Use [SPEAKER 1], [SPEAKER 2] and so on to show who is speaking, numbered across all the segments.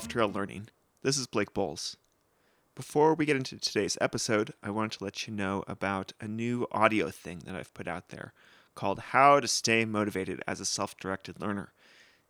[SPEAKER 1] Soft Trail Learning. This is Blake Boles. Before we get into today's episode, I wanted to let you know about a new audio thing that I've put out there called How to Stay Motivated as a Self Directed Learner.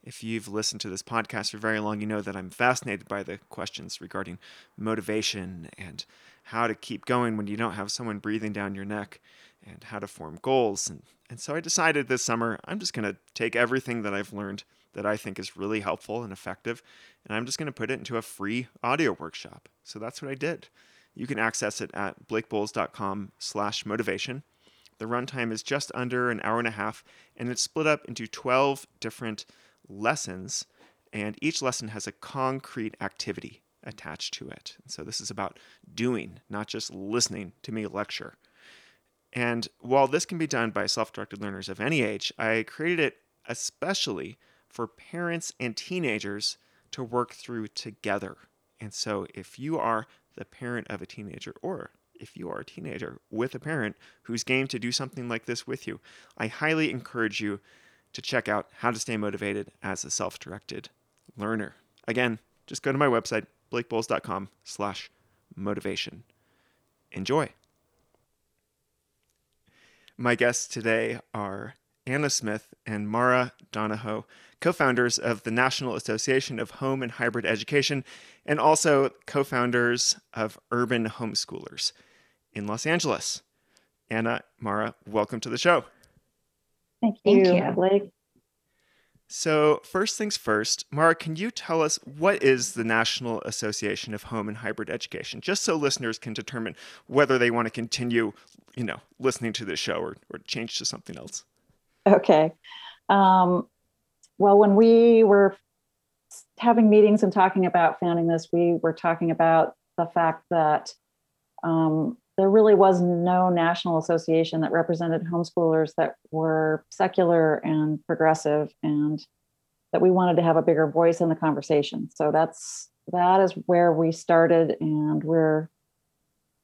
[SPEAKER 1] If you've listened to this podcast for very long, you know that I'm fascinated by the questions regarding motivation and how to keep going when you don't have someone breathing down your neck and how to form goals. And, and so I decided this summer I'm just going to take everything that I've learned that I think is really helpful and effective, and I'm just going to put it into a free audio workshop. So that's what I did. You can access it at blakeboles.com slash motivation. The runtime is just under an hour and a half, and it's split up into 12 different lessons, and each lesson has a concrete activity attached to it. So this is about doing, not just listening to me lecture. And while this can be done by self directed learners of any age, I created it especially for parents and teenagers to work through together. And so, if you are the parent of a teenager, or if you are a teenager with a parent who's game to do something like this with you, I highly encourage you to check out how to stay motivated as a self-directed learner. Again, just go to my website, blakeboles.com slash motivation. Enjoy. My guests today are Anna Smith and Mara Donahoe, co founders of the National Association of Home and Hybrid Education, and also co founders of Urban Homeschoolers in Los Angeles. Anna, Mara, welcome to the show.
[SPEAKER 2] Thank you, Thank you. Blake.
[SPEAKER 1] So, first things first, Mara, can you tell us what is the National Association of Home and Hybrid Education, just so listeners can determine whether they want to continue, you know, listening to this show or, or change to something else?
[SPEAKER 2] Okay. Um, well, when we were having meetings and talking about founding this, we were talking about the fact that um, there really was no national association that represented homeschoolers that were secular and progressive, and that we wanted to have a bigger voice in the conversation. So that's that is where we started, and we're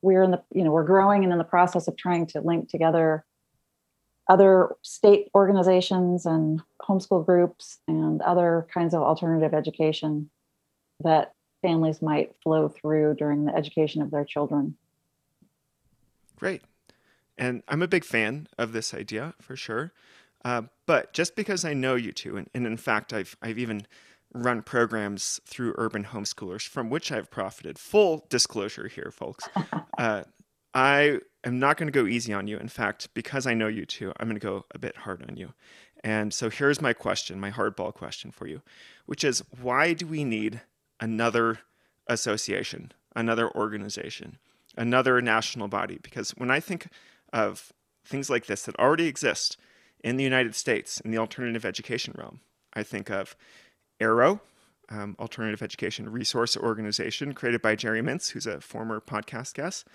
[SPEAKER 2] we're in the you know we're growing and in the process of trying to link together other state organizations and homeschool groups and other kinds of alternative education that families might flow through during the education of their children.
[SPEAKER 1] Great. And I'm a big fan of this idea for sure. Uh, but just because I know you two, and, and in fact, I've, I've even run programs through urban homeschoolers from which I've profited. Full disclosure here, folks. Uh, I am not going to go easy on you. In fact, because I know you too, I'm going to go a bit hard on you. And so here's my question, my hardball question for you, which is why do we need another association, another organization, another national body? Because when I think of things like this that already exist in the United States in the alternative education realm, I think of AERO, um, Alternative Education Resource Organization, created by Jerry Mintz, who's a former podcast guest.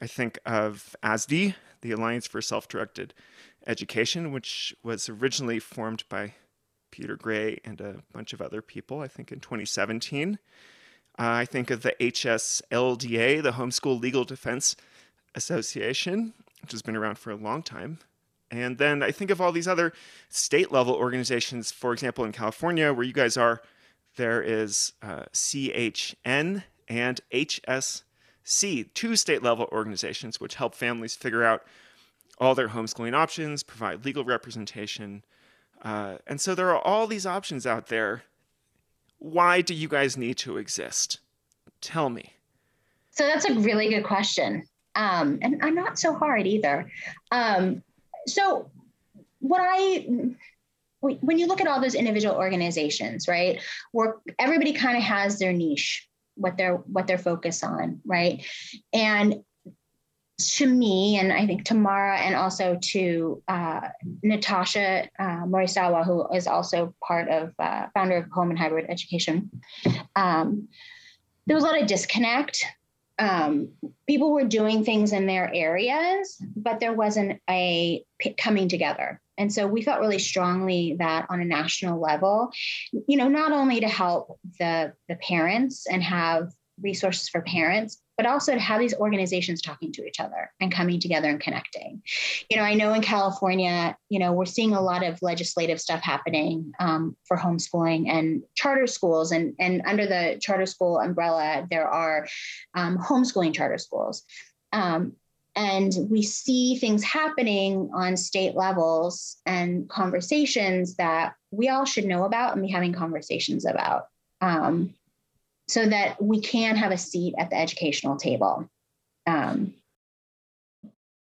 [SPEAKER 1] I think of ASDE, the Alliance for Self Directed Education, which was originally formed by Peter Gray and a bunch of other people, I think in 2017. Uh, I think of the HSLDA, the Homeschool Legal Defense Association, which has been around for a long time. And then I think of all these other state level organizations, for example, in California, where you guys are, there is uh, CHN and HS C, two state level organizations which help families figure out all their homeschooling options, provide legal representation. Uh, and so there are all these options out there. Why do you guys need to exist? Tell me.
[SPEAKER 3] So that's a really good question. Um, and I'm not so hard either. Um, so, what I when you look at all those individual organizations, right, where everybody kind of has their niche, what they're what they're focused on, right? And to me, and I think to Mara and also to uh, Natasha uh, Morisawa, who is also part of uh, founder of Home and Hybrid Education, um, there was a lot of disconnect. Um, people were doing things in their areas, but there wasn't a coming together. And so we felt really strongly that on a national level, you know, not only to help the, the parents and have resources for parents, but also to have these organizations talking to each other and coming together and connecting. You know, I know in California, you know, we're seeing a lot of legislative stuff happening um, for homeschooling and charter schools, and and under the charter school umbrella, there are um, homeschooling charter schools. Um, and we see things happening on state levels and conversations that we all should know about and be having conversations about um, so that we can have a seat at the educational table. Um,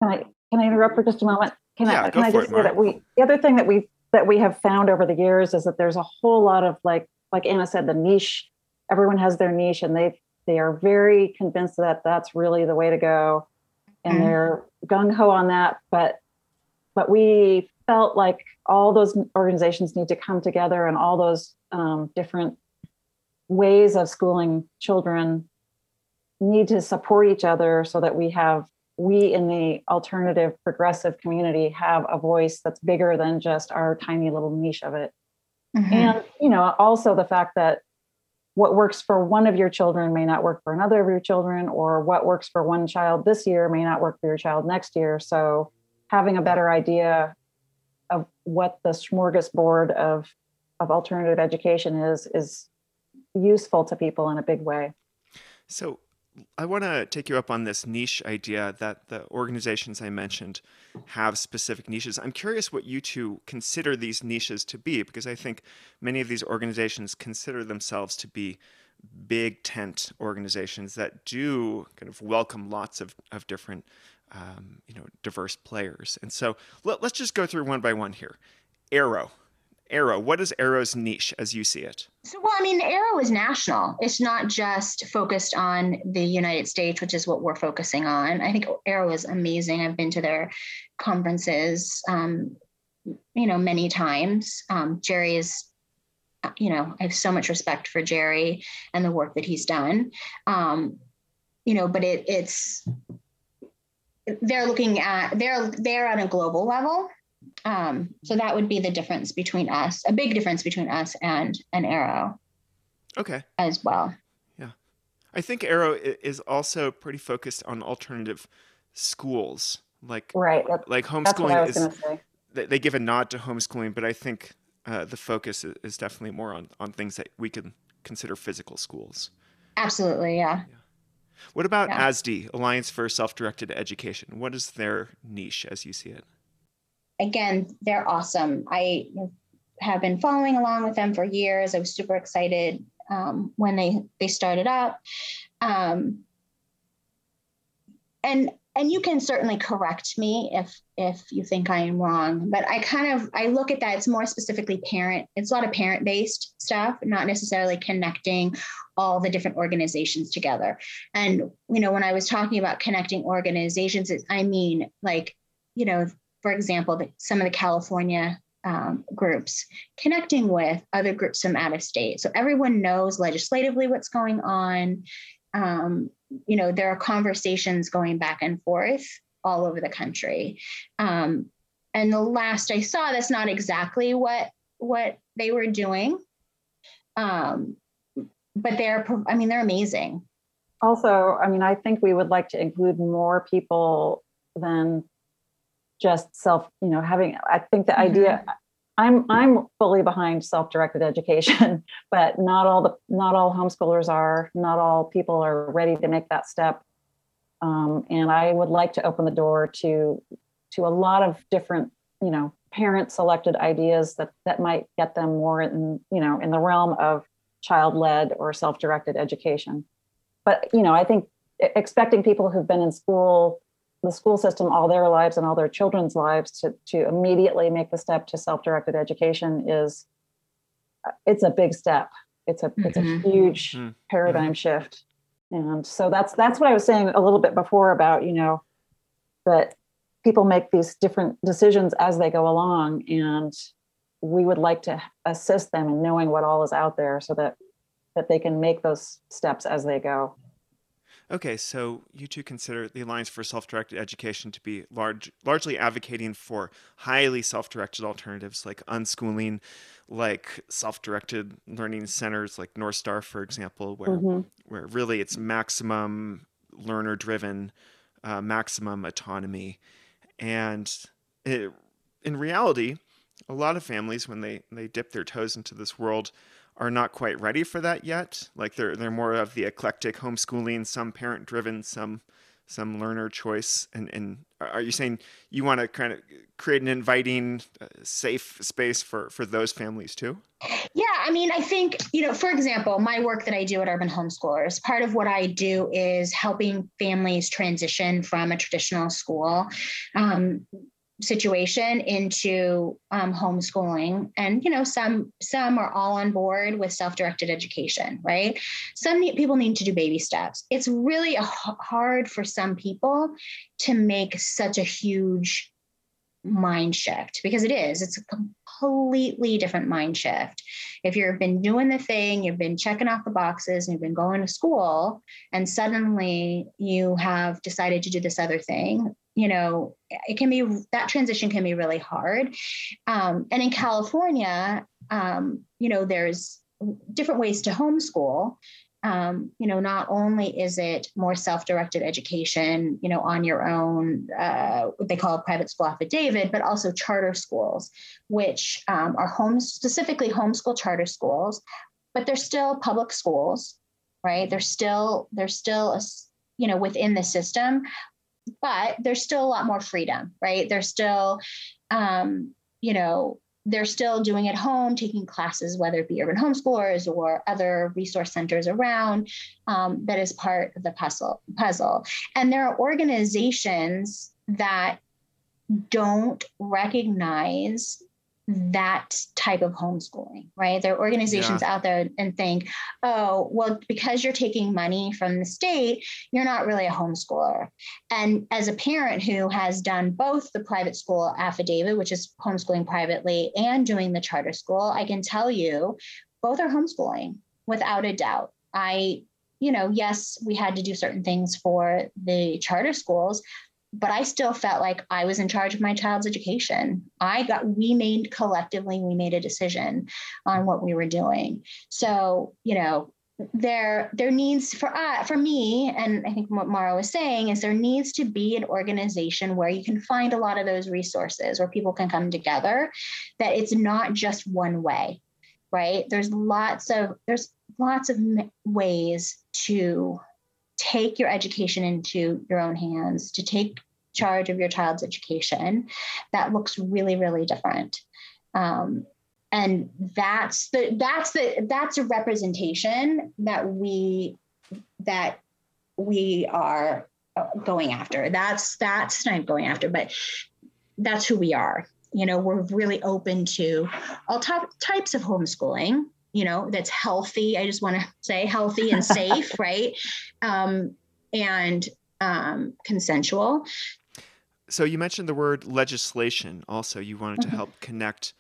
[SPEAKER 2] can i can i interrupt for just a moment? Can
[SPEAKER 1] Yeah,
[SPEAKER 2] i
[SPEAKER 1] go
[SPEAKER 2] can i just
[SPEAKER 1] it,
[SPEAKER 2] say that we the other thing that we that we have found over the years is that there's a whole lot of like like anna said the niche everyone has their niche and they they are very convinced that that's really the way to go. And
[SPEAKER 3] Mhm.
[SPEAKER 2] they're gung-ho on that but but we felt like all those organizations need to come together and all those um, different ways of schooling children need to support each other so that we have we in the alternative progressive community have a voice that's bigger than just our tiny little niche of it
[SPEAKER 3] mhm.
[SPEAKER 2] and you know also the fact that what works for one of your children may not work for another of your children or what works for one child this year may not work for your child next year so having a better idea of what the smorgasbord of of alternative education is is useful to people in a big way
[SPEAKER 1] So I want to take you up on this niche idea that the organizations I mentioned have specific niches. I'm curious what you two consider these niches to be, because I think many of these organizations consider themselves to be big tent organizations that do kind of welcome lots of, of different, um, you know, diverse players. And so let, let's just go through one by one here. AERO. AERO. What is AERO's niche as you see it?
[SPEAKER 3] So, well, I mean, AERO is national. It's not just focused on the United States, which is what we're focusing on. I think AERO is amazing. I've been to their conferences, um, you know, many times. Um, Jerry is, uh, you know, I have so much respect for Jerry and the work that he's done. Um, you know, but it, it's they're looking at they're they're on a global level. Um, so that would be the difference between us, a big difference between us and an AERO
[SPEAKER 1] Okay.
[SPEAKER 3] as well. Yeah.
[SPEAKER 1] I think AERO is also pretty focused on alternative schools. Like
[SPEAKER 2] right that,
[SPEAKER 1] like
[SPEAKER 2] that's what i
[SPEAKER 1] homeschooling is
[SPEAKER 2] going to say
[SPEAKER 1] they, they give a nod to homeschooling, but I think uh, the focus is, is definitely more on on things that we can consider physical schools.
[SPEAKER 3] Absolutely, yeah.
[SPEAKER 1] What about
[SPEAKER 3] Yeah.
[SPEAKER 1] ASD, Alliance for Self-Directed Education? What is their niche as you see it?
[SPEAKER 3] Again, they're awesome. I have been following along with them for years. I was super excited um, when they they started up, um, and and you can certainly correct me if if you think I am wrong. But I kind of I look at that. It's more specifically parent. It's a lot of parent based stuff, not necessarily connecting all the different organizations together. And you know, when I was talking about connecting organizations, I mean like you know, for example, the, some of the California um, groups connecting with other groups from out of state, so everyone knows legislatively what's going on. Um, you know, there are conversations going back and forth all over the country. Um, and the last I saw, that's not exactly what what they were doing. Um, but they're, I mean, they're amazing.
[SPEAKER 2] also i mean i think we would like to include more people than just self you know having i think the idea i'm i'm fully behind self-directed education but not all the not all homeschoolers are not all people are ready to make that step. Um, and i would like to open the door to to a lot of different you know parent selected ideas that that might get them more in you know in the realm of child-led or self-directed education. But you know i think expecting people who've been in school the school system all their lives and all their children's lives to to immediately make the step to self-directed education is uh, it's a big step it's a it's a
[SPEAKER 3] Mhm.
[SPEAKER 2] huge
[SPEAKER 1] Mhm.
[SPEAKER 2] paradigm shift and so that's that's what i was saying a little bit before about you know that people make these different decisions as they go along and we would like to assist them in knowing what all is out there so that that they can make those steps as they go
[SPEAKER 1] Okay, so you two consider the Alliance for Self-Directed Education to be large, largely advocating for highly self-directed alternatives like unschooling, like self-directed learning centers like North Star, for example, where
[SPEAKER 2] Mhm.
[SPEAKER 1] where really it's maximum learner driven, uh, maximum autonomy. And it, in reality, a lot of families, when they, they dip their toes into this world, are not quite ready for that yet. Like they're they're more of the eclectic homeschooling, some parent driven, some some learner choice. And and are you saying you want to kind of create an inviting, uh, safe space for for those families too?
[SPEAKER 3] Yeah, I mean, I think you know, for example, my work that I do at Urban Homeschoolers, part of what I do is helping families transition from a traditional school. Um, situation into um, homeschooling. And you know some some are all on board with self-directed education right? Some need, people need to do baby steps. It's really hard for some people to make such a huge mind shift because it is. It's a completely different mind shift. If you've been doing the thing you've been checking off the boxes and you've been going to school and suddenly you have decided to do this other thing you know, it can be that transition can be really hard. Um, and in California, um, you know, there's different ways to homeschool. Um, you know, not only is it more self-directed education, you know, on your own, uh, what they call private school affidavit, but also charter schools, which um, are home specifically homeschool charter schools, but they're still public schools, right? They're still they're still a, you know within the system but there's still a lot more freedom, right? There's still, um, you know, they're still doing at home, taking classes, whether it be urban homeschoolers or other resource centers around. Um, that is part of the puzzle. Puzzle, and there are organizations that don't recognize that type of homeschooling, right? There are organizations yeah. out there and think, oh, well, because you're taking money from the state, you're not really a homeschooler. And as a parent who has done both the private school affidavit, which is homeschooling privately, and doing the charter school, I can tell you both are homeschooling without a doubt. I you know, yes, we had to do certain things for the charter schools, but I still felt like I was in charge of my child's education. I got, we made collectively, we made a decision on what we were doing. So, you know, there there needs for uh, for me and i think what mara was saying is there needs to be an organization where you can find a lot of those resources where people can come together that it's not just one way right there's lots of there's lots of ways to take your education into your own hands, to take charge of your child's education, that looks really, really different. Um, and that's the that's the that's a representation that we that we are going after. That's that's not going after, but that's who we are. You know, we're really open to all top types of homeschooling you know that's healthy. I just want to say healthy and safe right? Um, and um, consensual.
[SPEAKER 1] So you mentioned the word legislation also. You wanted to mm-hmm. help connect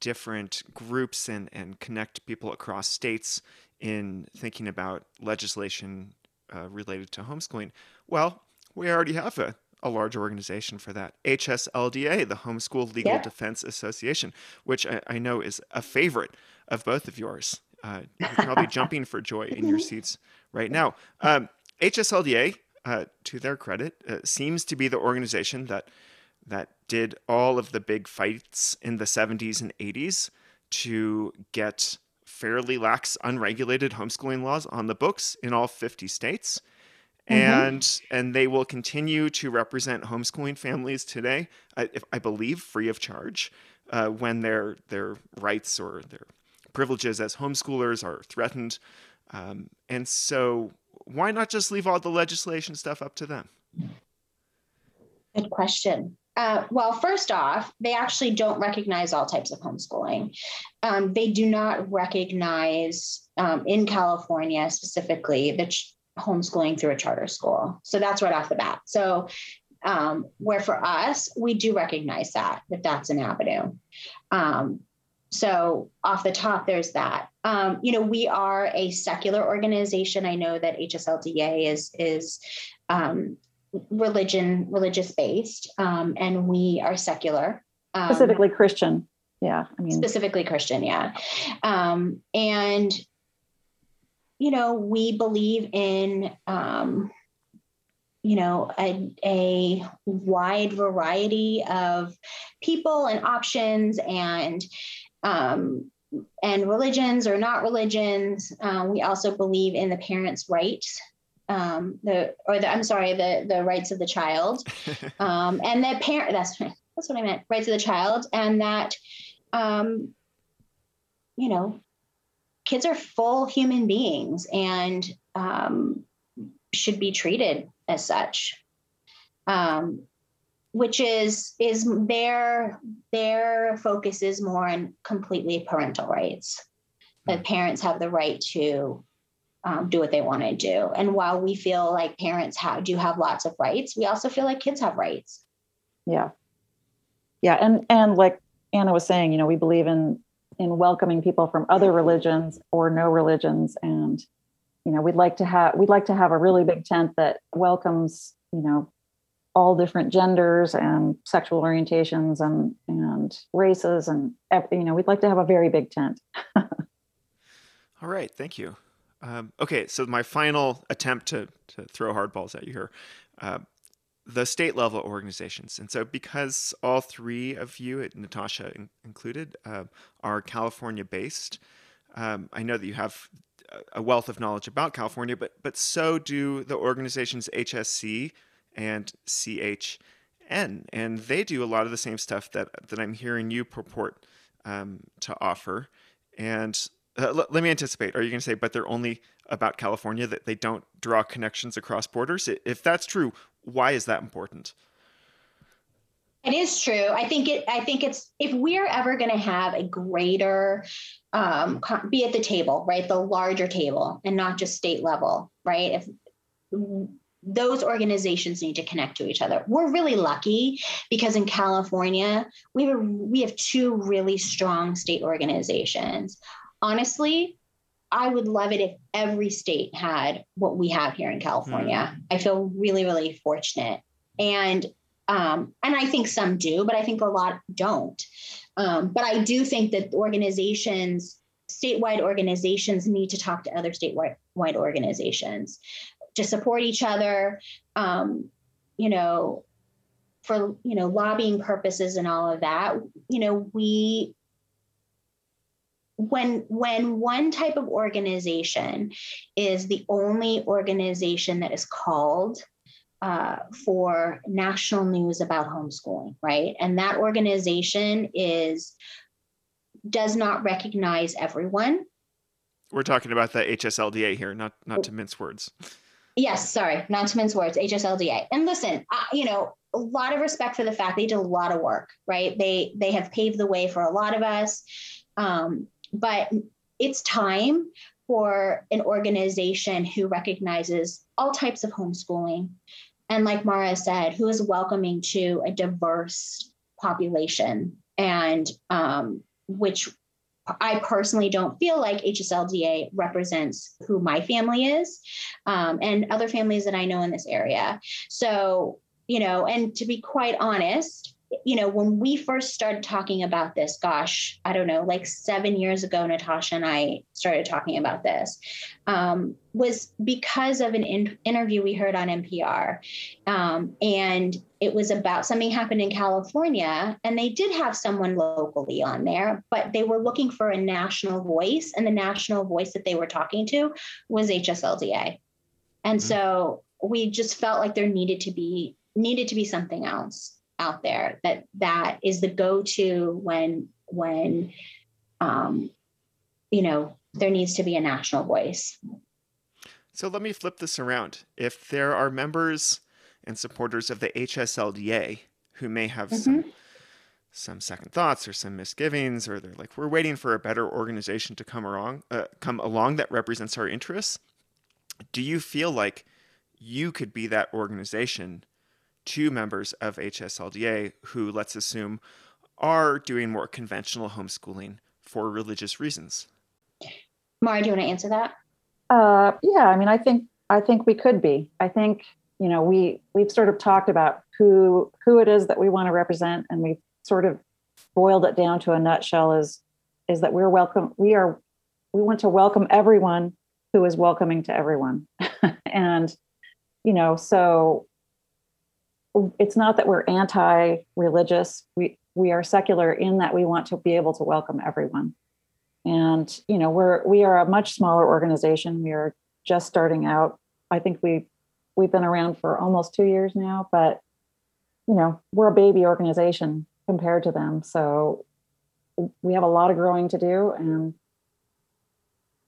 [SPEAKER 1] different groups and, and connect people across states in thinking about legislation uh, related to homeschooling. Well we already have a, a large organization for that. Hslda the homeschool legal yeah. defense association which I, I know is a favorite of both of yours. Uh, you're probably jumping for joy in your seats right now. Um, HSLDA, uh, to their credit, uh, seems to be the organization that that did all of the big fights in the 70s and 80s to get fairly lax, unregulated homeschooling laws on the books in all 50 states. Mm-hmm. And and they will continue to represent homeschooling families today, I, I believe, free of charge, uh, when their their rights or their privileges as homeschoolers are threatened. Um, and so, why not just leave all the legislation stuff up to them?
[SPEAKER 3] Good question. Uh, well, first off, they actually don't recognize all types of homeschooling. Um, they do not recognize um, in California specifically the ch- homeschooling through a charter school. So that's right off the bat. So, um, where for us, we do recognize that that that's an avenue. So off the top, there's that. Um, you know, we are a secular organization. I know that HSLDA is is um, religion religious based, um, and we are secular.
[SPEAKER 2] Um, specifically Christian. Yeah,
[SPEAKER 3] I mean specifically Christian. Yeah, um, and you know, we believe in um, you know a, a wide variety of people and options and um, and religions or not religions. Um, we also believe in the parents' rights, um, the or the I'm sorry, the the rights of the child, um, and the parent. That's that's what I meant. Rights of the child, and that, um, you know, kids are full human beings and um, should be treated as such. Um, which is is their their focus is more on completely parental rights. That hmm. parents have the right to um, do what they want to do. And while we feel like parents have do have lots of rights we also feel like kids have rights.
[SPEAKER 2] Yeah. Yeah and and like anna was saying you know we believe in in welcoming people from other religions or no religions. And you know we'd like to have we'd like to have a really big tent that welcomes you know all different genders and sexual orientations and and races and you know we'd like to have a very big tent.
[SPEAKER 1] All right thank you. Um, okay so my final attempt to, to throw hardballs at you here uh, the state level organizations. And so because all three of you natasha in- included uh, are california based um, i know that you have a wealth of knowledge about california but but so do the organizations hsc and CHN, and they do a lot of the same stuff that that I'm hearing you purport um, to offer. And uh, l- let me anticipate. Are you going to say, but they're only about California that they don't draw connections across borders? If that's true, why is that important?
[SPEAKER 3] It is true. I think it. I think it's if we're ever going to have a greater, um, be at the table, right, the larger table, and not just state level, right? If those organizations need to connect to each other. We're really lucky because in California, we have, we have two really strong state organizations. Honestly, I would love it if every state had what we have here in California. Mm. I feel really, really fortunate. And um, and I think some do, but I think a lot don't. Um, but I do think that organizations, statewide organizations, need to talk to other statewide organizations to support each other, um, you know, for you know lobbying purposes and all of that. You know, we when when one type of organization is the only organization that is called uh, for national news about homeschooling, right? And that organization is does not recognize everyone.
[SPEAKER 1] We're talking about the HSLDA here, not not to mince words.
[SPEAKER 3] Yes, sorry, not to mince words, HSLDA. And listen, I, you know, a lot of respect for the fact they did a lot of work, right? They they have paved the way for a lot of us. Um, but it's time for an organization who recognizes all types of homeschooling and like mara said who is welcoming to a diverse population and um, which I personally don't feel like HSLDA represents who my family is um, and other families that I know in this area. So, you know, and to be quite honest, you know, when we first started talking about this, gosh, I don't know, like seven years ago, Natasha and I started talking about this, um, was because of an in- interview we heard on NPR. Um, and it was about something happened in California, and they did have someone locally on there, but they were looking for a national voice, and the national voice that they were talking to was HSLDA. And mm-hmm. so we just felt like there needed to be needed to be something else out there that that is the go-to when when um, you know there needs to be a national voice
[SPEAKER 1] so let me flip this around if there are members and supporters of the hslda who may have mm-hmm. some some second thoughts or some misgivings or they're like we're waiting for a better organization to come along uh, come along that represents our interests do you feel like you could be that organization two members of HSLDA who, let's assume, are doing more conventional homeschooling for religious reasons.
[SPEAKER 3] Mara, do you want to answer that?
[SPEAKER 2] Uh, yeah, I mean, I think I think we could be. I think you know we we've sort of talked about who who it is that we want to represent, and we've sort of boiled it down to a nutshell is is that we're welcome. We are we want to welcome everyone who is welcoming to everyone, and you know so it's not that we're anti-religious. We we are secular in that we want to be able to welcome everyone. And you know, we're we are a much smaller organization. We are just starting out. I think we we've been around for almost two years now, but you know, we're a baby organization compared to them. So we have a lot of growing to do and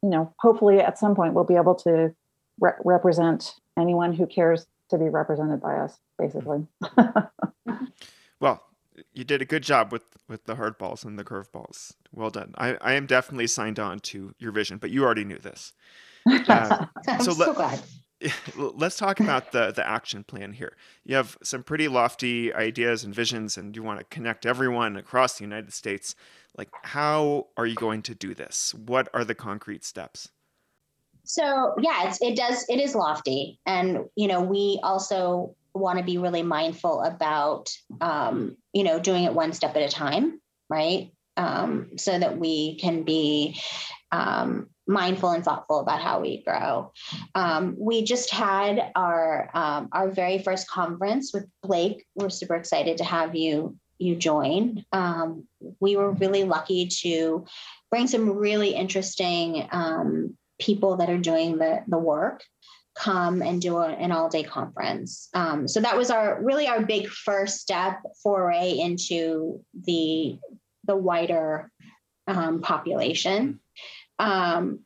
[SPEAKER 2] you know hopefully at some point we'll be able to re- represent anyone who cares to be represented by us basically
[SPEAKER 1] well you did a good job with with the hard balls and the curve balls well done i i am definitely signed on to your vision but you already knew this
[SPEAKER 3] uh, i'm so, so glad
[SPEAKER 1] let's talk about the the action plan here. You have some pretty lofty ideas and visions, and you want to connect everyone across the United States. Like, how are you going to do this? What are the concrete steps?
[SPEAKER 3] So yeah, it's, it does it is lofty, and you know we also want to be really mindful about um, you know doing it one step at a time, right? Um, so that we can be um, mindful and thoughtful about how we grow. Um, we just had our um, our very first conference with Blake. We're super excited to have you you join. Um, we were really lucky to bring some really interesting um, people that are doing the the work come and do a, an all day conference. Um, so that was our really our big first step foray into the the wider um, population. Um,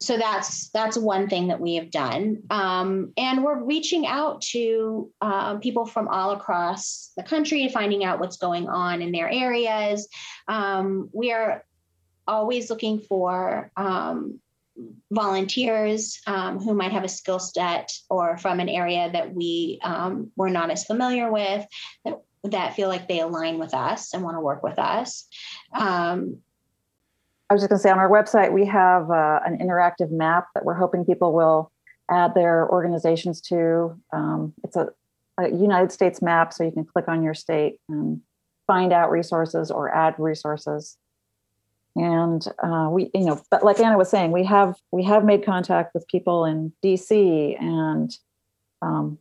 [SPEAKER 3] so that's that's one thing that we have done um, and we're reaching out to uh, people from all across the country finding out what's going on in their areas um, we are always looking for um, volunteers um, who might have a skill set or from an area that we um, we're not as familiar with that, that feel like they align with us and want to work with us um,
[SPEAKER 2] I was just going to say on our website, we have uh, an interactive map that we're hoping people will add their organizations to. Um, it's a, a, United States map, so you can click on your state and find out resources or add resources. And uh, we, you know, but like Anna was saying, we have we have made contact with people in D.C. and um,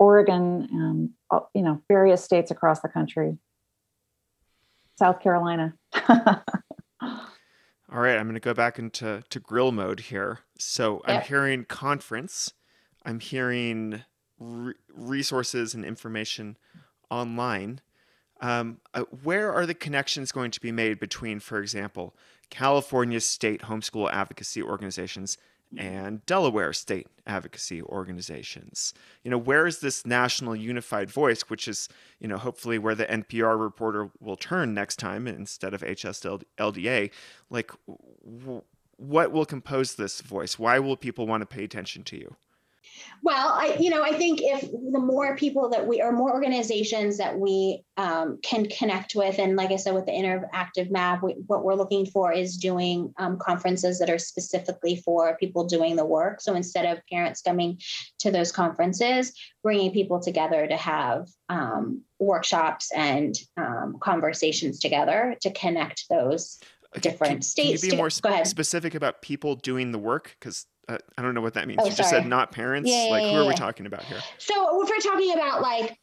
[SPEAKER 2] Oregon and uh, you know various states across the country. South Carolina.
[SPEAKER 1] All right, I'm going to go back into to grill mode here. So. I'm hearing conference, I'm hearing re- resources and information online. Um, uh, where are the connections going to be made between, for example, California state homeschool advocacy organizations and Delaware state advocacy organizations. You know, where is this national unified voice, which is, you know, hopefully where the NPR reporter will turn next time instead of HSLDA? Like, w- what will compose this voice? Why will people want to pay attention to you?
[SPEAKER 3] Well, I, you know, I think if the more people that we, or more organizations that we um, can connect with, and like I said, with the interactive map, we, what we're looking for is doing um, conferences that are specifically for people doing the work. So instead of parents coming to those conferences, bringing people together to have um, workshops and um, conversations together to connect those different can, states.
[SPEAKER 1] Can you be more sp- specific about people doing the work? Because uh, I don't know what that means. Oh, you just said not parents. Yeah, like, yeah, who are we talking about here?
[SPEAKER 3] So if we're talking about like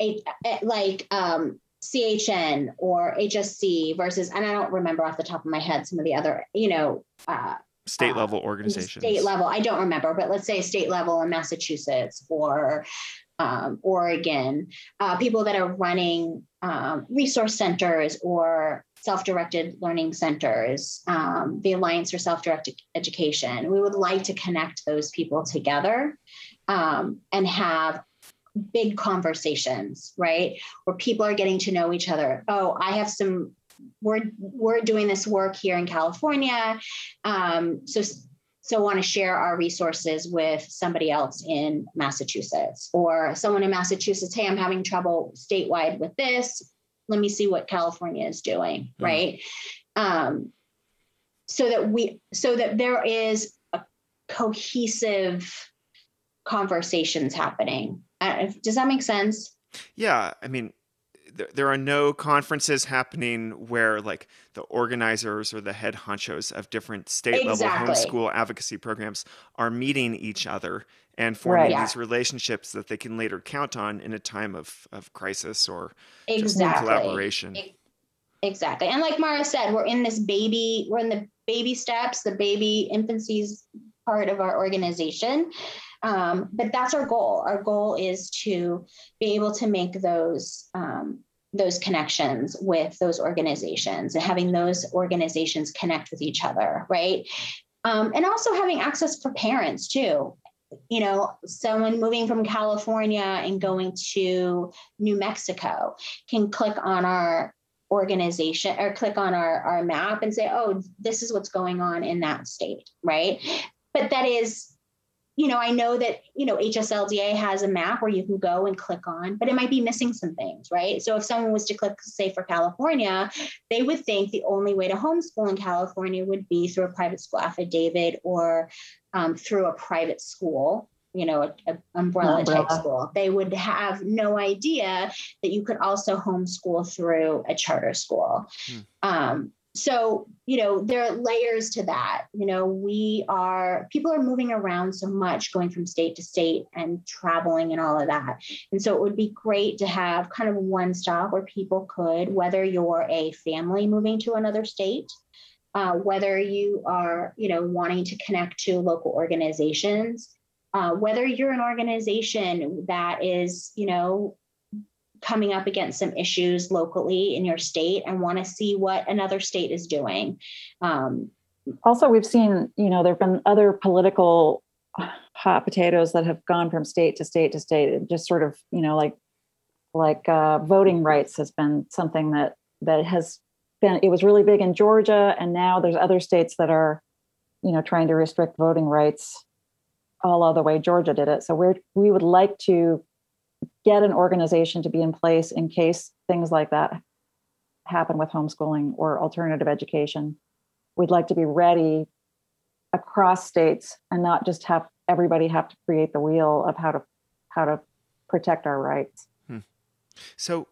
[SPEAKER 3] a, like um, CHN or HSC versus, and I don't remember off the top of my head some of the other, you know, uh,
[SPEAKER 1] state level uh, organizations.
[SPEAKER 3] State level, I don't remember, but let's say state level in Massachusetts or um, Oregon, uh, people that are running um, resource centers or self-directed learning centers, um, the Alliance for Self-Directed Education. We would like to connect those people together um, and have big conversations, right? Where people are getting to know each other. Oh, I have some. We're we're doing this work here in California, um, so so want to share our resources with somebody else in Massachusetts or someone in Massachusetts. Hey, I'm having trouble statewide with this let me see what California is doing, right? Um, so that we so that there is a cohesive conversations happening. Uh, does that make sense?
[SPEAKER 1] Yeah, I mean, there, there are no conferences happening where like the organizers or the head honchos of different state level
[SPEAKER 3] Exactly.
[SPEAKER 1] homeschool advocacy programs are meeting each other and forming
[SPEAKER 2] Right.
[SPEAKER 1] these relationships that they can later count on in a time of, of crisis or
[SPEAKER 3] Exactly.
[SPEAKER 1] collaboration.
[SPEAKER 3] Exactly. And like Mara said, we're in this baby, we're in the baby steps, the baby infancies part of our organization. Um, but that's our goal. Our goal is to be able to make those um, those connections with those organizations and having those organizations connect with each other, right? Um, and also having access for parents too. You know, someone moving from California and going to New Mexico can click on our organization or click on our, our map and say, oh, this is what's going on in that state, right? But that is, you know, I know that, you know, HSLDA has a map where you can go and click on, but it might be missing some things, right? So if someone was to click, say, for California, they would think the only way to homeschool in California would be through a private school affidavit or um, through a private school, you know, a, a umbrella type school. They would have no idea that you could also homeschool through a charter school.
[SPEAKER 1] Hmm.
[SPEAKER 3] Um, so, you know, there are layers to that. You know, we are, people are moving around so much, going from state to state and traveling and all of that. And so it would be great to have kind of one stop where people could, whether you're a family moving to another state, uh, whether you are, you know, wanting to connect to local organizations, uh, whether you're an organization that is, you know, coming up against some issues locally in your state and want to see what another state is doing. Um,
[SPEAKER 2] also we've seen you know there have been other political hot potatoes that have gone from state to state to state. Just sort of you know like like uh, voting rights has been something that that has been it was really big in georgia and now there's other states that are you know trying to restrict voting rights all the way. Georgia did it. So we're we would like to get an organization to be in place in case things like that happen with homeschooling or alternative education we'd like to be ready across states and not just have everybody have to create the wheel of how to how to protect our rights
[SPEAKER 1] So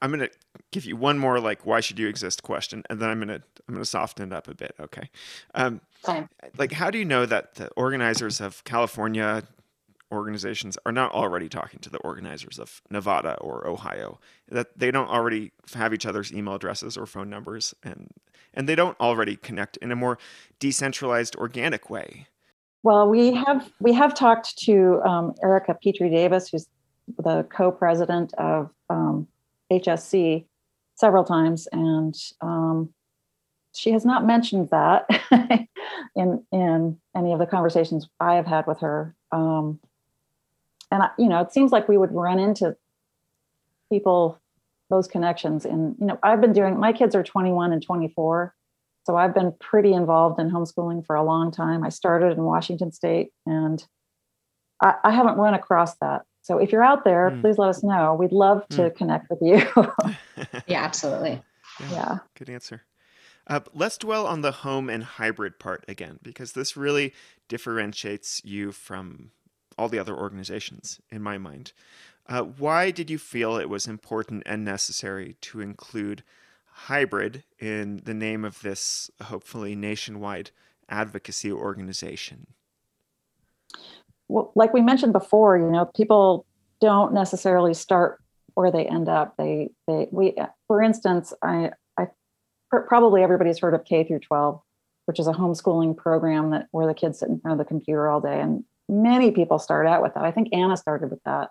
[SPEAKER 1] I'm going to give you one more like why should you exist question and then I'm going to I'm going to soften it up a bit, okay? Um,
[SPEAKER 3] fine.
[SPEAKER 1] like how do you know that the organizers of California organizations are not already talking to the organizers of Nevada or Ohio that they don't already have each other's email addresses or phone numbers and and they don't already connect in a more decentralized organic way.
[SPEAKER 2] Well we have we have talked to um, erica petrie davis who's the co-president of um, hsc several times and um, she has not mentioned that in in any of the conversations i have had with her. Um, and I, you know it seems like we would run into people those connections and you know i've been doing my kids are 21 and 24 so i've been pretty involved in homeschooling for a long time. I started in washington state and i, I haven't run across that. So if you're out there
[SPEAKER 1] Hmm.
[SPEAKER 2] please let us know. We'd love to connect with you.
[SPEAKER 3] Yeah, absolutely.
[SPEAKER 2] yeah.
[SPEAKER 1] Good answer. Uh, let's dwell on the home and hybrid part again, because this really differentiates you from all the other organizations, in my mind. Uh, why did you feel it was important and necessary to include hybrid in the name of this hopefully nationwide advocacy organization?
[SPEAKER 2] well, like we mentioned before, you know, people don't necessarily start where they end up. They, they, we, for instance, I, I, probably everybody's heard of K through 12, which is a homeschooling program that where the kids sit in front of the computer all day. And many people start out with that. I think Anna started with that,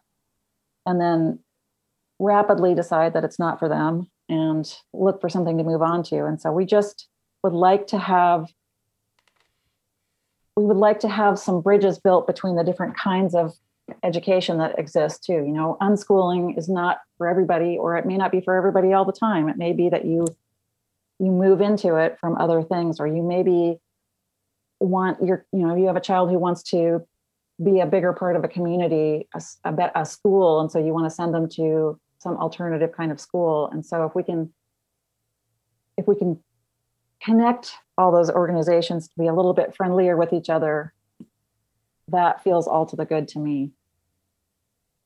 [SPEAKER 2] and then rapidly decide that it's not for them and look for something to move on to. And so we just would like to have we would like to have some bridges built between the different kinds of education that exist too. You know, unschooling is not for everybody, or it may not be for everybody all the time. It may be that you you move into it from other things, or you maybe want your, you know, you have a child who wants to be a bigger part of a community, a, a, a school, and so you want to send them to some alternative kind of school. And so if we can, if we can connect all those organizations to be a little bit friendlier with each other, that feels all to the good to me.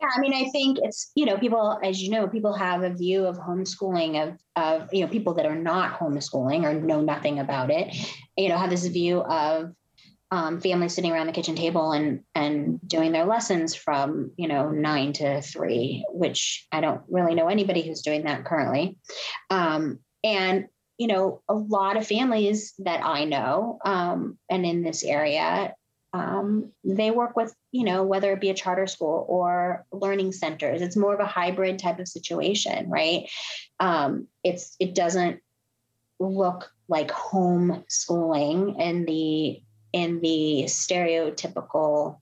[SPEAKER 3] Yeah, I mean, I think it's, you know, people, as you know, people have a view of homeschooling of, of, you know, people that are not homeschooling or know nothing about it, you know, have this view of um, families sitting around the kitchen table and, and doing their lessons from, you know, nine to three, which I don't really know anybody who's doing that currently. Um, and, you know, a lot of families that I know um, and in this area um, they work with, you know, whether it be a charter school or learning centers. It's more of a hybrid type of situation, right? Um, it's it doesn't look like homeschooling in the in the stereotypical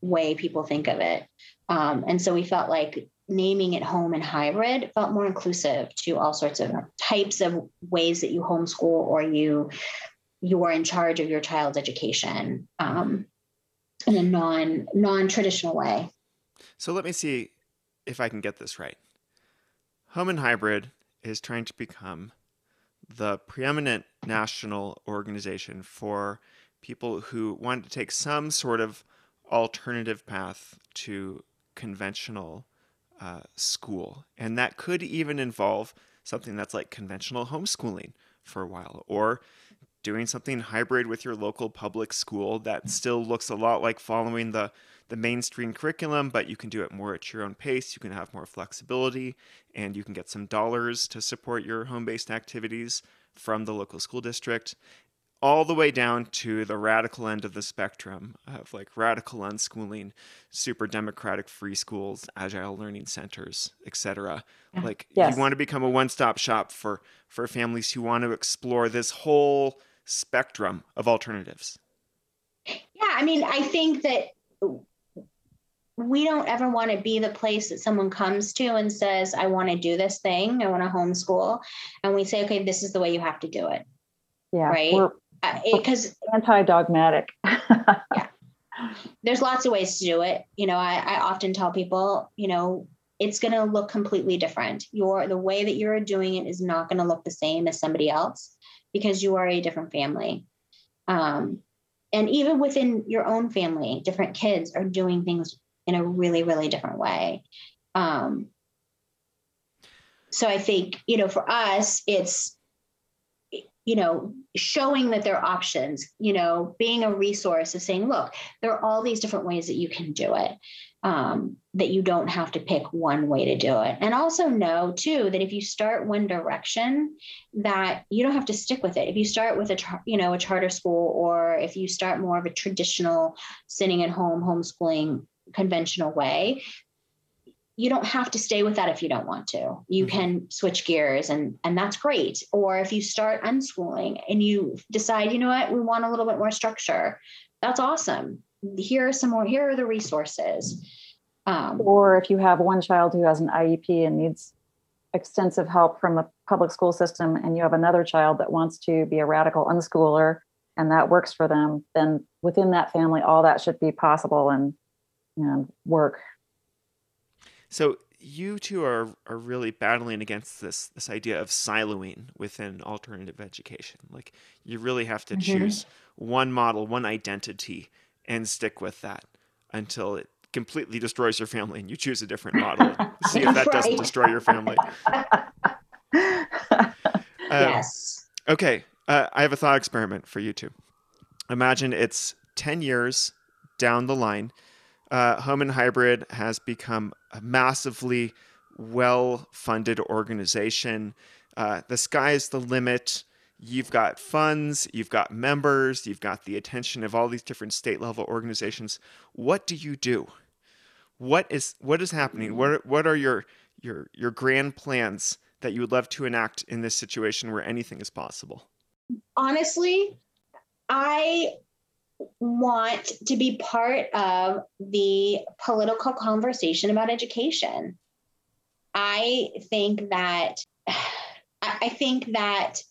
[SPEAKER 3] way people think of it. Um, and so we felt like naming it home and hybrid felt more inclusive to all sorts of types of ways that you homeschool or you you're in charge of your child's education um, in a non non traditional way.
[SPEAKER 1] So let me see if I can get this right. Home and Hybrid is trying to become the preeminent national organization for people who want to take some sort of alternative path to conventional uh, school. And that could even involve something that's like conventional homeschooling for a while, or doing something hybrid with your local public school that still looks a lot like following the the mainstream curriculum, but you can do it more at your own pace. You can have more flexibility and you can get some dollars to support your home based activities from the local school district, all the way down to the radical end of the spectrum of like radical unschooling, super democratic free schools, agile learning centers, etc. Like yes. you want to become a one stop shop for, for families who want to explore this whole spectrum of alternatives?
[SPEAKER 3] Yeah, I mean, I think that we don't ever want to be the place that someone comes to and says, I want to do this thing, I want to homeschool. And we say, okay, this is the way you have to do it.
[SPEAKER 2] Yeah.
[SPEAKER 3] Right. Because
[SPEAKER 2] anti dogmatic.
[SPEAKER 3] yeah. There's lots of ways to do it. You know, I, I often tell people, you know, it's going to look completely different. Your the way that you're doing it is not going to look the same as somebody else because you are a different family. Um, and even within your own family, different kids are doing things in a really, really different way. Um, so I think, you know, for us, it's, you know, showing that there are options, you know, being a resource of saying, look, there are all these different ways that you can do it um, that you don't have to pick one way to do it. And also know too that if you start one direction that you don't have to stick with it. If you start with a you know a charter school or if you start more of a traditional sitting at home homeschooling conventional way you don't have to stay with that if you don't want to. You mm-hmm. can switch gears and and that's great. Or if you start unschooling and you decide you know what we want a little bit more structure that's awesome. Here are some more here are the resources.
[SPEAKER 2] Um, or if you have one child who has an iep and needs extensive help from the public school system and you have another child that wants to be a radical unschooler and that works for them then within that family all that should be possible and you know, work
[SPEAKER 1] so you two are are really battling against this this idea of siloing within alternative education. Like you really have to mm-hmm. choose one model, one identity and stick with that until it completely destroys your family and you choose a different model. See if that right. doesn't destroy your family.
[SPEAKER 3] uh, yes.
[SPEAKER 1] Okay. Uh, I have a thought experiment for you two. Imagine it's 10 years down the line. Uh, Home and Hybrid has become a massively well funded organization. Uh, the sky is the limit you've got funds, you've got members, you've got the attention of all these different state level organizations. What do you do? What is what is happening? What what are your your your grand plans that you would love to enact in this situation where anything is possible?
[SPEAKER 3] Honestly, I want to be part of the political conversation about education. I think that I think that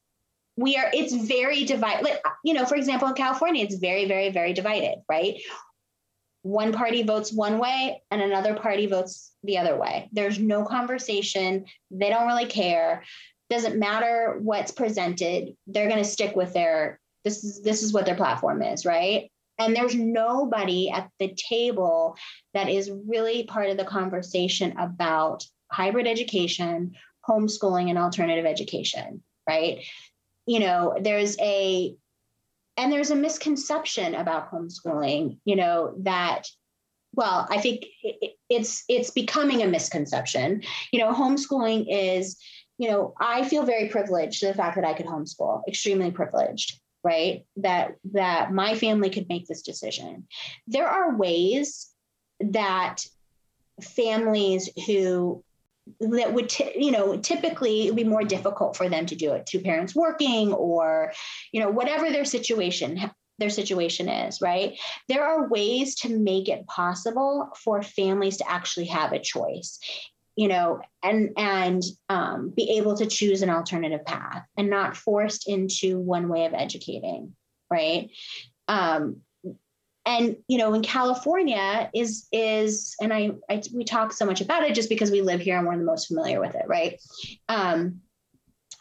[SPEAKER 3] we are it's very divided like, you know for example in california it's very very very divided right? One party votes one way and another party votes the other way. There's no conversation. They don't really care. Doesn't matter what's presented. They're going to stick with their this is this is what their platform is right and there's nobody at the table that is really part of the conversation about hybrid education, homeschooling, and alternative education, right? You know, there's a and there's a misconception about homeschooling, you know, that well, I think it's it's becoming a misconception. You know, homeschooling is, you know, I feel very privileged to the fact that I could homeschool, extremely privileged right? That that my family could make this decision. There are ways that families who that would t- you know typically it would be more difficult for them to do it. Two parents working or you know whatever their situation their situation is right? There are ways to make it possible for families to actually have a choice you know and and um, be able to choose an alternative path and not forced into one way of educating right? Um, and you know in california is is and I, I we talk so much about it just because we live here and we're the most familiar with it right? Um,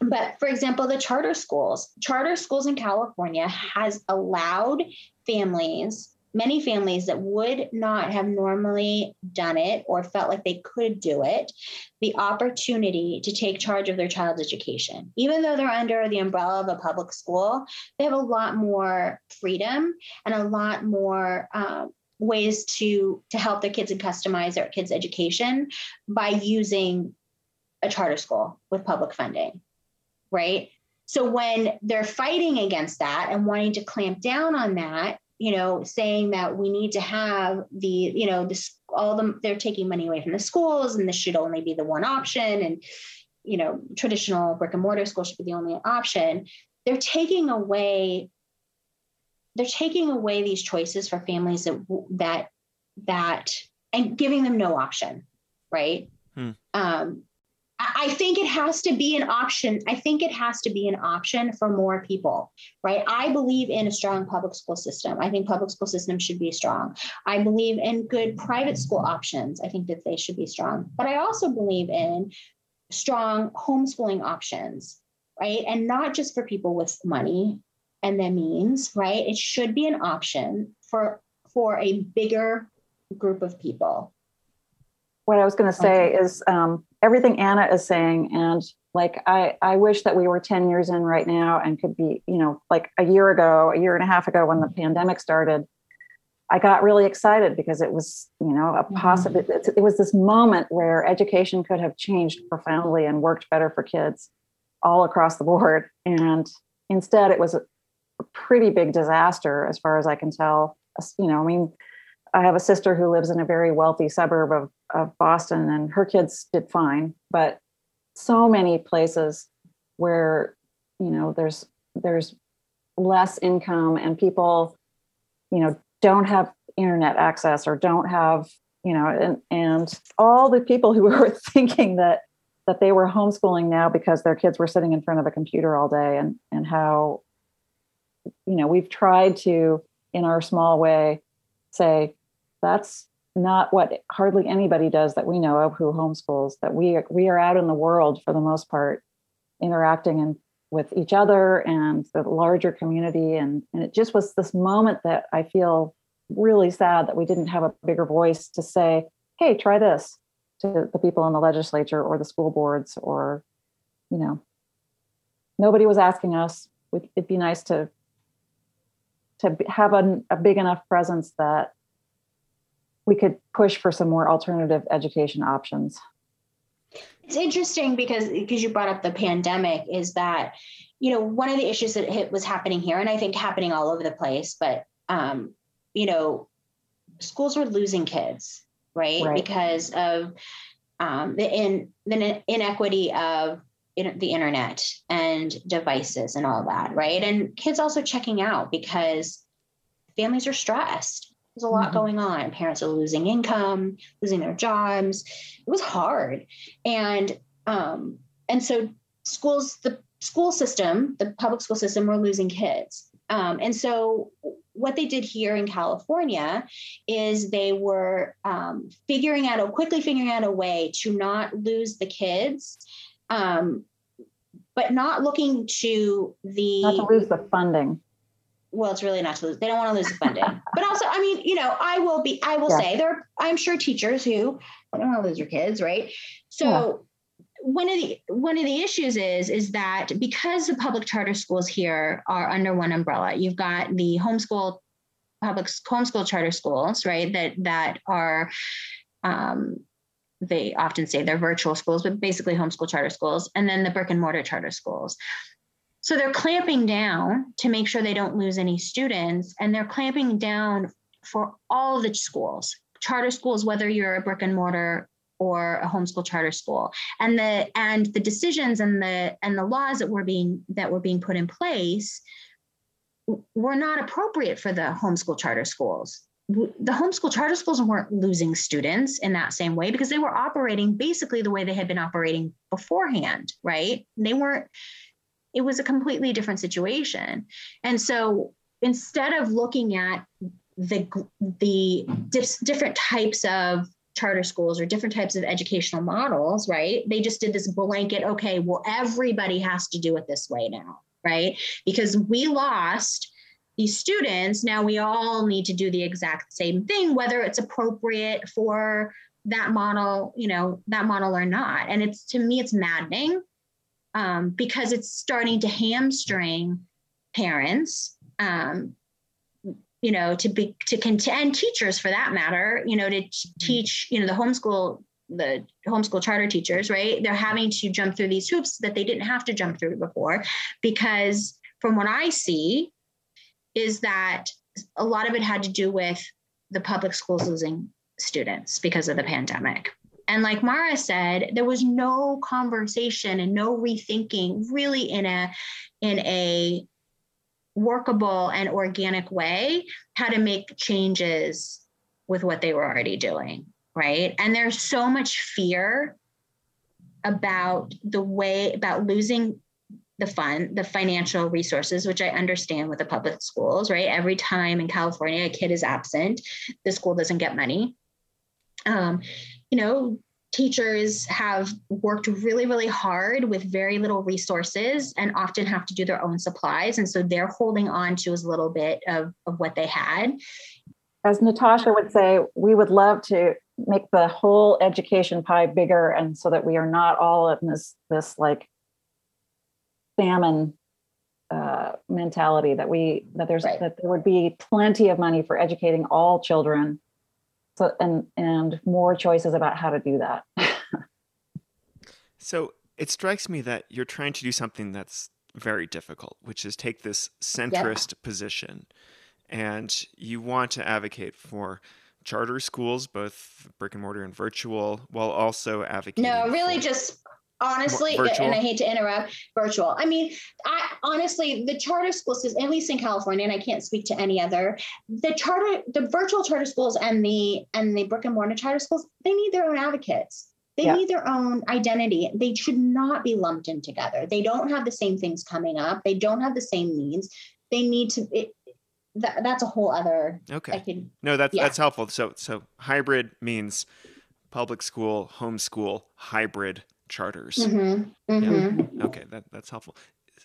[SPEAKER 3] but for example the charter schools charter schools in california has allowed families many families that would not have normally done it or felt like they could do it the opportunity to take charge of their child's education. Even though they're under the umbrella of a public school, they have a lot more freedom and a lot more um, ways to to help their kids and customize their kids' education by using a charter school with public funding, right? So when they're fighting against that and wanting to clamp down on that, you know, saying that we need to have the, you know, this all them they're taking money away from the schools and this should only be the one option and you know, traditional brick and mortar school should be the only option. They're taking away they're taking away these choices for families that that that and giving them no option, right? Hmm. Um, I think it has to be an option. I think it has to be an option for more people, right? I believe in a strong public school system. I think public school systems should be strong. I believe in good private school options. I think that they should be strong. But I also believe in strong homeschooling options, right? And not just for people with money and their means, right? It should be an option for for a bigger group of people.
[SPEAKER 2] What I was going to say okay. is um, everything Anna is saying, and like I, I wish that we were 10 years in right now and could be, you know, like a year ago, a year and a half ago when the pandemic started, I got really excited because it was, you know, a possible, mm-hmm. it, it was this moment where education could have changed profoundly and worked better for kids all across the board. And instead, it was a pretty big disaster as far as I can tell. You know, I mean, I have a sister who lives in a very wealthy suburb of, of Boston, and her kids did fine. But so many places where you know there's there's less income and people you know don't have internet access or don't have you know and and all the people who were thinking that that they were homeschooling now because their kids were sitting in front of a computer all day and and how you know we've tried to in our small way say that's not what hardly anybody does that we know of who homeschools that we are, we are out in the world for the most part interacting and with each other and the larger community. And, and it just was this moment that i feel really sad that we didn't have a bigger voice to say hey try this to the people in the legislature or the school boards or you know. Nobody was asking us. It'd be nice to to have a, a big enough presence that we could push for some more alternative education options.
[SPEAKER 3] It's interesting because because you brought up the pandemic is that you know one of the issues that hit was happening here and I think happening all over the place but um you know schools were losing kids right, right. because of um, the in the inequity of in, the internet and devices and all that right and kids also checking out because families are stressed there's a lot mm-hmm. going on. Parents are losing income, losing their jobs. It was hard. And um, and so schools, the school system, the public school system were losing kids. Um, and so what they did here in California is they were um, figuring out a quickly figuring out a way to not lose the kids, um, but not looking to the
[SPEAKER 2] not to lose the funding
[SPEAKER 3] well, it's really not to lose. They don't want to lose the funding. but also, I mean, you know, I will be, I will yeah. say there, I'm sure teachers who don't want to lose their kids, right? So yeah. one of the one of the issues is is that because the public charter schools here are under one umbrella, you've got the homeschool public homeschool charter schools, right? That that are um, they often say they're virtual schools, but basically homeschool charter schools, and then the brick and mortar charter schools. So they're clamping down to make sure they don't lose any students, and they're clamping down for all the schools, charter schools, whether you're a brick and mortar or a homeschool charter school. And the and the decisions and the and the laws that were being that were being put in place were not appropriate for the homeschool charter schools. The homeschool charter schools weren't losing students in that same way because they were operating basically the way they had been operating beforehand, right? They weren't it was a completely different situation. And so instead of looking at the the different types of charter schools or different types of educational models, right? They just did this blanket, okay, well, everybody has to do it this way now, right? Because we lost these students, now we all need to do the exact same thing, whether it's appropriate for that model, you know, that model or not. And it's to me, it's maddening um, because it's starting to hamstring parents um, you know to be to contend teachers for that matter you know to teach you know the homeschool the homeschool charter teachers right? They're having to jump through these hoops that they didn't have to jump through before because from what i see is that a lot of it had to do with the public schools losing students because of the pandemic and like Mara said, there was no conversation and no rethinking really in a in a workable and organic way how to make changes with what they were already doing, right? And there's so much fear about the way about losing the fund, the financial resources, which I understand with the public schools, right? Every time in California a kid is absent, the school doesn't get money. Um, you know, teachers have worked really, really hard with very little resources and often have to do their own supplies. And so they're holding on to as little bit of, of what they had.
[SPEAKER 2] As Natasha would say, we would love to make the whole education pie bigger and so that we are not all in this this like famine uh, mentality that we that there's right. that there would be plenty of money for educating all children so and and more choices about how to do that
[SPEAKER 1] so it strikes me that you're trying to do something that's very difficult which is take this centrist yeah. position and you want to advocate for charter schools both brick and mortar and virtual while also advocating
[SPEAKER 3] no really just honestly and i hate to interrupt virtual. I mean i honestly the charter school system at least in california and i can't speak to any other the charter the virtual charter schools and the and the brick and mortar charter schools they need their own advocates. They yeah. need their own identity. They should not be lumped in together. They don't have the same things coming up. They don't have the same needs. They need to it, that, that's a whole other
[SPEAKER 1] okay. Could, no that's yeah. that's helpful. So so hybrid means public school homeschool hybrid charters. Mm-hmm. Mm-hmm. Yeah. Okay, that, that's helpful.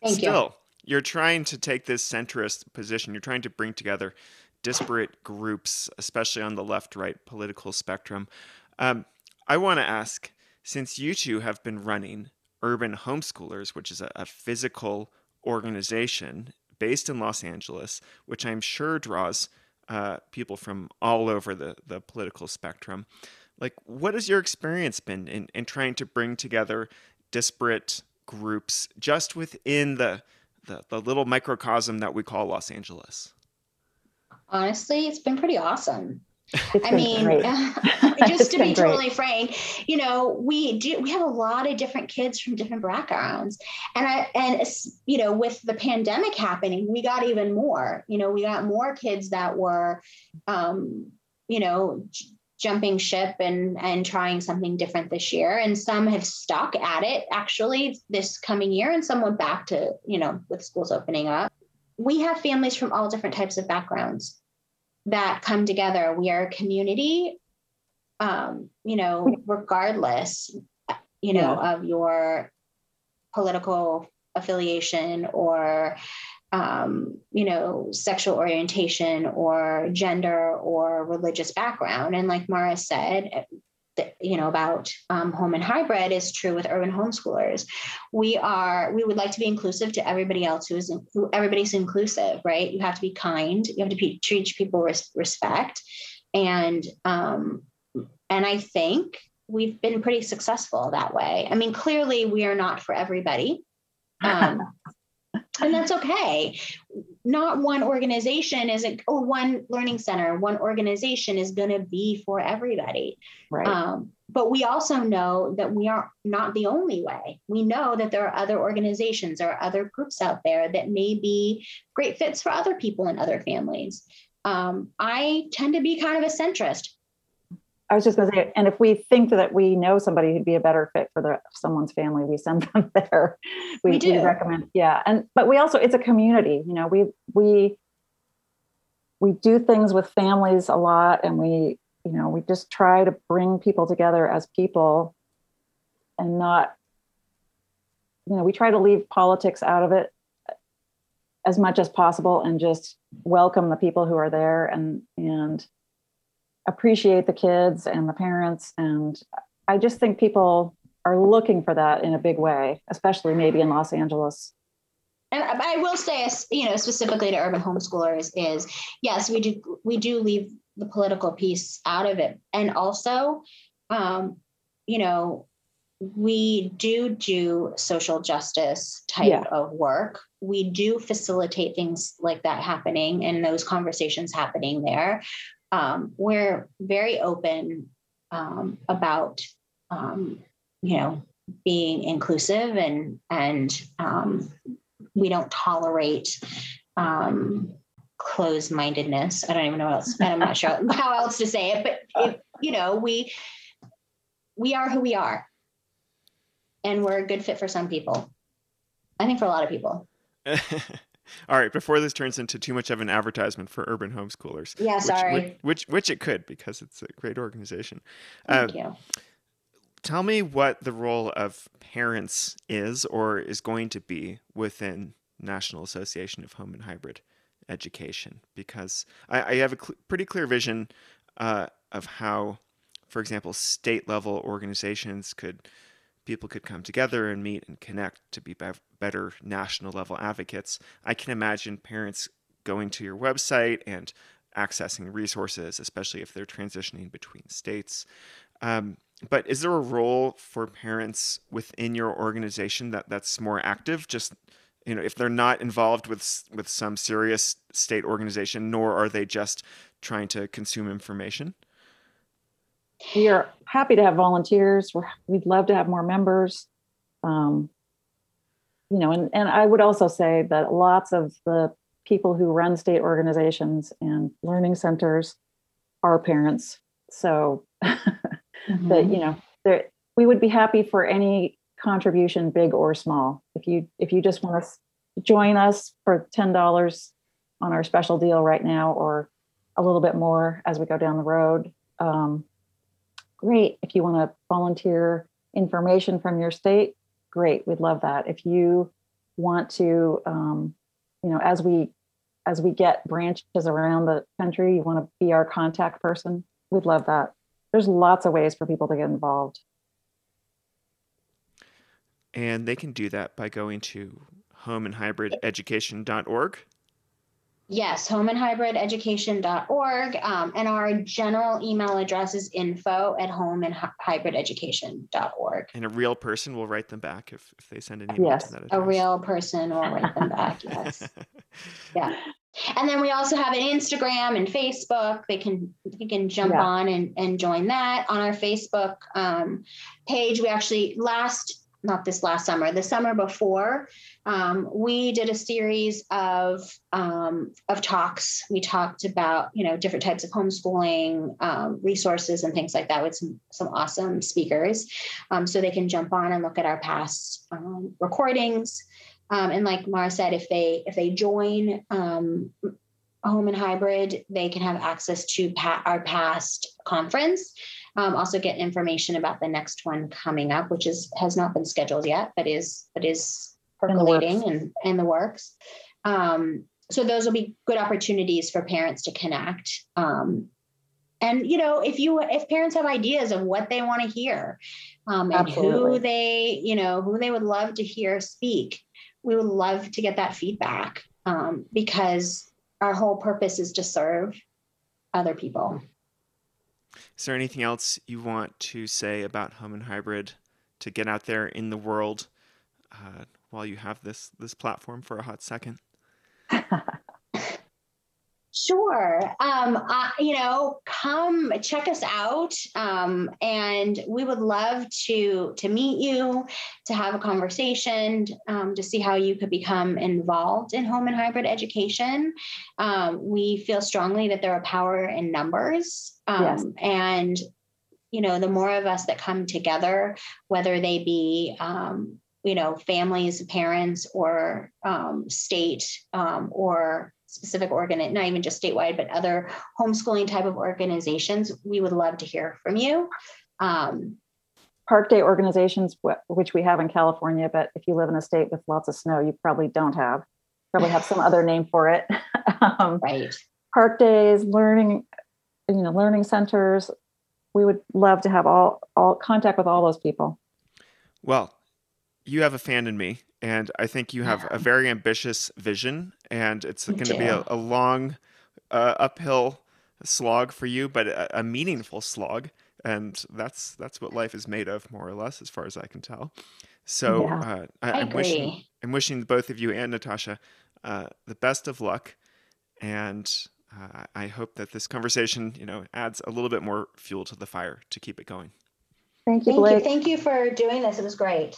[SPEAKER 1] Thank Still, you. you're trying to take this centrist position. You're trying to bring together disparate groups, especially on the left right political spectrum. Um, I want to ask since you two have been running Urban Homeschoolers, which is a, a physical organization based in Los Angeles, which I'm sure draws uh, people from all over the, the political spectrum like what has your experience been in, in trying to bring together disparate groups just within the, the, the little microcosm that we call los angeles?
[SPEAKER 3] Honestly it's been pretty awesome. I mean, just to be totally frank, you know, we do we have a lot of different kids from different backgrounds, and I and you know, with the pandemic happening, we got even more. You know, we got more kids that were, um, you know, jumping ship and and trying something different this year. And some have stuck at it actually this coming year and some went back to you know with schools opening up. We have families from all different types of backgrounds that come together. We are a community um, you know regardless you know yeah. of your political affiliation or um, you know, sexual orientation or gender or religious background. And like Mara said, you know about um, home and hybrid is true with urban homeschoolers. We are we would like to be inclusive to everybody else who is in, who everybody's inclusive right? You have to be kind. You have to be, treat people with respect. And um, and i think we've been pretty successful that way. I mean clearly we are not for everybody. Um, and that's okay. Not one organization is a, or one learning center one organization is going to be for everybody.
[SPEAKER 2] Right. Um,
[SPEAKER 3] but we also know that we are not the only way. We know that there are other organizations or other groups out there that may be great fits for other people and other families. Um, i tend to be kind of a centrist
[SPEAKER 2] I was just going to say, and if we think that we know somebody who'd be a better fit for the, someone's family, we send them there.
[SPEAKER 3] We, we do we
[SPEAKER 2] recommend, yeah. And but we also, it's a community. You know, we we we do things with families a lot, and we you know we just try to bring people together as people, and not you know we try to leave politics out of it as much as possible, and just welcome the people who are there and and appreciate the kids and the parents. And I just think people are looking for that in a big way, especially maybe in Los Angeles.
[SPEAKER 3] And I will say, you know, specifically to urban homeschoolers, is yes, we do we do leave the political piece out of it, and also, um, you know, we do do social justice type yeah. of work. We do facilitate things like that happening and those conversations happening there um, we're very open um, about um, you know being inclusive and and um, we don't tolerate um, closed-mindedness. I don't even know what else. And I'm not sure how else to say it, but if, you know we we are who we are, and we're a good fit for some people. I think for a lot of people.
[SPEAKER 1] All right, before this turns into too much of an advertisement for urban homeschoolers.
[SPEAKER 3] Yeah,
[SPEAKER 1] which,
[SPEAKER 3] sorry.
[SPEAKER 1] Which, which, which it could because it's a great organization.
[SPEAKER 3] Thank uh, you.
[SPEAKER 1] Tell me what the role of parents is or is going to be within National Association of Home and Hybrid Education, because I, I have a cl- pretty clear vision uh, of how, for example, state level organizations could people could come together and meet and connect to be better national level advocates. I can imagine parents going to your website and accessing resources, especially if they're transitioning between states. Um, but is there a role for parents within your organization that that's more active? Just you know, if they're not involved with with some serious state organization, nor are they just trying to consume information
[SPEAKER 2] we are happy to have volunteers. We're, we'd love to have more members. Um, you know, and, and I would also say that lots of the people who run state organizations and learning centers are parents. So mm-hmm. that, you know, we would be happy for any contribution, big or small. If you if you just want to join us for ten dollars on our special deal right now, or a little bit more as we go down the road, um, great. If you want to volunteer information from your state, great. We'd love that. If you want to, um, you know, as we as we get branches around the country, you want to be our contact person. We'd love that. There's lots of ways for people to get involved.
[SPEAKER 1] And they can do that by going to homeandhybrideducation.org.
[SPEAKER 3] Yes, homeandhybrideducation.org. Um, and our general email address is info at homeandhybrideducation.org.
[SPEAKER 1] And a real person will write them back if, if they send an email
[SPEAKER 2] yes.
[SPEAKER 1] to that
[SPEAKER 3] address. A real person will write them back, yes. Yeah. And then we also have an Instagram and Facebook. They can they can jump yeah. on and, and join that on our Facebook um, page. We actually last not this last summer, the summer before, um, we did a series of um, of talks. We talked about you know different types of homeschooling um, resources and things like that with some some awesome speakers, um, so they can jump on and look at our past um, recordings. Um, and like Mara said, if they if they join home and hybrid, they can have access to pa- our past conference. Um, also get information about the next one coming up, which is has not been scheduled yet, but is but is percolating and in the works. Um, so those will be good opportunities for parents to connect. Um, and you know, if you if parents have ideas of what they want to hear, um, and
[SPEAKER 2] Absolutely.
[SPEAKER 3] who they you know who they would love to hear speak, we would love to get that feedback um, because our whole purpose is to serve other people.
[SPEAKER 1] Is there anything else you want to say about home and hybrid to get out there in the world uh, while you have this this platform for a hot second?
[SPEAKER 3] Sure. Um, uh, you know, come check us out, um, and we would love to to meet you, to have a conversation, um, to see how you could become involved in home and hybrid education. Um, we feel strongly that there are power in numbers, um,
[SPEAKER 2] Yes.
[SPEAKER 3] and you know, the more of us that come together, whether they be um, you know families, parents, or um, state um, or specific organ, not even just statewide, but other homeschooling type of organizations, we would love to hear from you. Um,
[SPEAKER 2] Park day organizations, which we have in California, but if you live in a state with lots of snow, you probably don't have. Probably have some other name for it. um,
[SPEAKER 3] right.
[SPEAKER 2] park days, learning, you know, learning centers. We would love to have all all contact with all those people.
[SPEAKER 1] Well, you have a fan in me, and I think you have a very ambitious vision, and it's
[SPEAKER 3] Me
[SPEAKER 1] going to be a, a long uh, uphill slog for you, but a, a meaningful slog, and that's that's what life is made of, more or less, as far as I can tell. So
[SPEAKER 2] Yeah.
[SPEAKER 1] uh, I,
[SPEAKER 3] I
[SPEAKER 1] I'm wishing. I'm wishing both of you and Natasha uh, the best of luck, and uh, I hope that this conversation, you know, adds a little bit more fuel to the fire to keep it going.
[SPEAKER 2] Thank you,
[SPEAKER 3] Thank you. Thank you for doing this. It was great.